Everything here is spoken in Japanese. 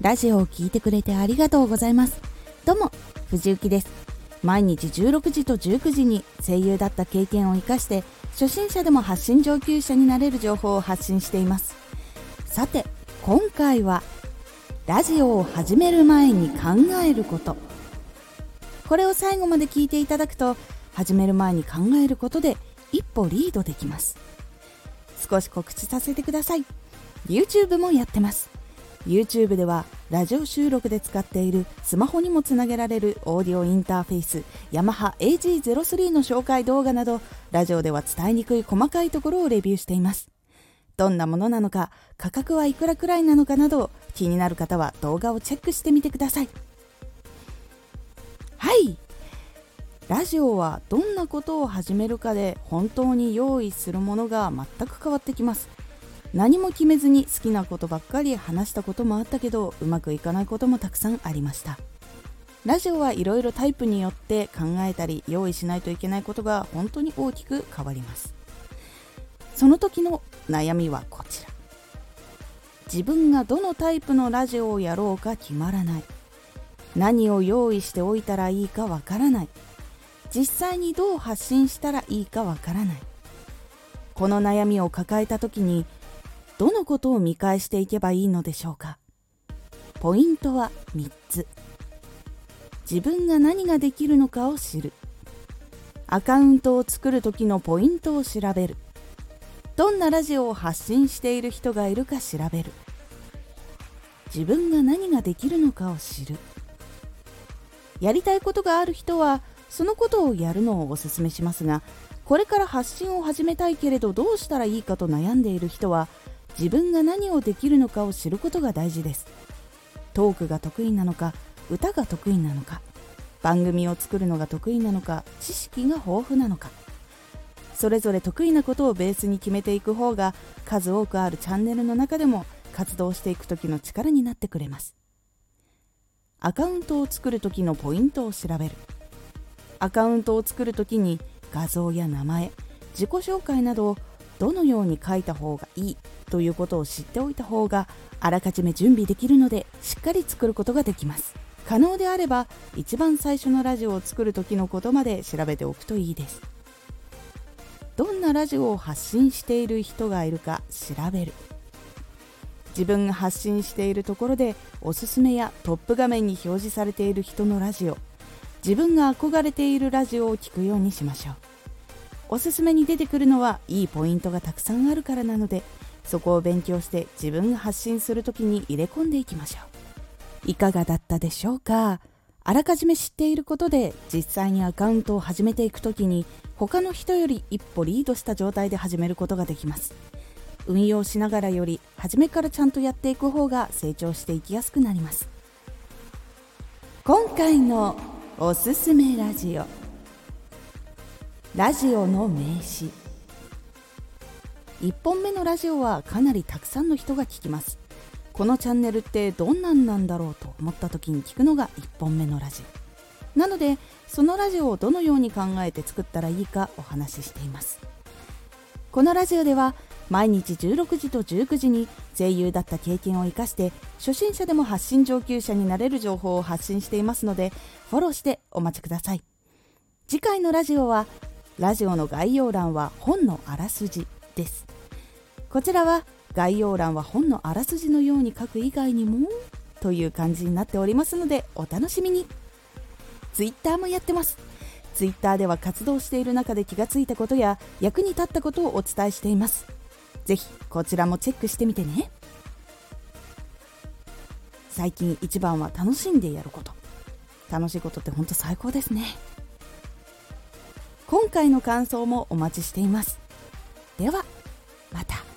ラジオを聴いてくれてありがとうございます。どうも藤幸です。毎日16時と19時に声優だった経験を生かして初心者でも発信上級者になれる情報を発信しています。さて今回はラジオを始める前に考えること。これを最後まで聞いていただくと始める前に考えることで一歩リードできます。少し告知させてください。YouTube もやってます。YouTube ではラジオ収録で使っているスマホにもつなげられるオーディオインターフェースヤマハ AG03 の紹介動画などラジオでは伝えにくい細かいところをレビューしています。どんなものなのか価格はいくらくらいなのかなど気になる方は動画をチェックしてみてください。はい。ラジオはどんなことを始めるかで本当に用意するものが全く変わってきます。何も決めずに好きなことばっかり話したこともあったけどうまくいかないこともたくさんありました。ラジオはいろいろタイプによって考えたり用意しないといけないことが本当に大きく変わります。その時の悩みはこちら。自分がどのタイプのラジオをやろうか決まらない。何を用意しておいたらいいかわからない。実際にどう発信したらいいかわからない。この悩みを抱えた時にどのことを見返していけばいいのでしょうか？ポイントは3つ。自分が何ができるのかを知る。アカウントを作る時のポイントを調べる。どんなラジオを発信している人がいるか調べる。自分が何ができるのかを知る。やりたいことがある人はそのことをやるのをおすすめしますがこれから発信を始めたいけれどどうしたらいいかと悩んでいる人は自分が何をできるのかを知ることが大事です。トークが得意なのか歌が得意なのか番組を作るのが得意なのか知識が豊富なのか。それぞれ得意なことをベースに決めていく方が数多くあるチャンネルの中でも活動していく時の力になってくれます。アカウントを作る時のポイントを調べる。アカウントを作る時に画像や名前自己紹介などをどのように書いた方がいいということを知っておいた方があらかじめ準備できるのでしっかり作ることができます。可能であれば一番最初のラジオを作る時のことまで調べておくといいです。どんなラジオを発信している人がいるか調べる。自分が発信しているところでおすすめやトップ画面に表示されている人のラジオ。自分が憧れているラジオを聴くようにしましょう。おすすめに出てくるのはいいポイントがたくさんあるからなのでそこを勉強して自分が発信する時に入れ込んでいきましょう。いかがだったでしょうか？あらかじめ知っていることで実際にアカウントを始めていく時に他の人より一歩リードした状態で始めることができます。運用しながらより初めからちゃんとやっていく方が成長していきやすくなります。今回のおすすめラジオ。ラジオの名詞。1本目のラジオはかなりたくさんの人が聞きます。このチャンネルってどんなんなんだろうと思った時に聞くのが1本目のラジオ。なのでそのラジオをどのように考えて作ったらいいかお話ししています。このラジオでは毎日16時と19時に声優だった経験を生かして初心者でも発信上級者になれる情報を発信していますのでフォローしてお待ちください。次回のラジオはラジオの概要欄は本のあらすじです。こちらは概要欄は本のあらすじのように書く以外にもという感じになっておりますのでお楽しみに。Twitter もやってます。Twitter では活動している中で気がついたことや役に立ったことをお伝えしています。ぜひこちらもチェックしてみてね。最近一番は楽しんでやること。楽しいことってほんと最高ですね。回の感想もお待ちしています。ではまた。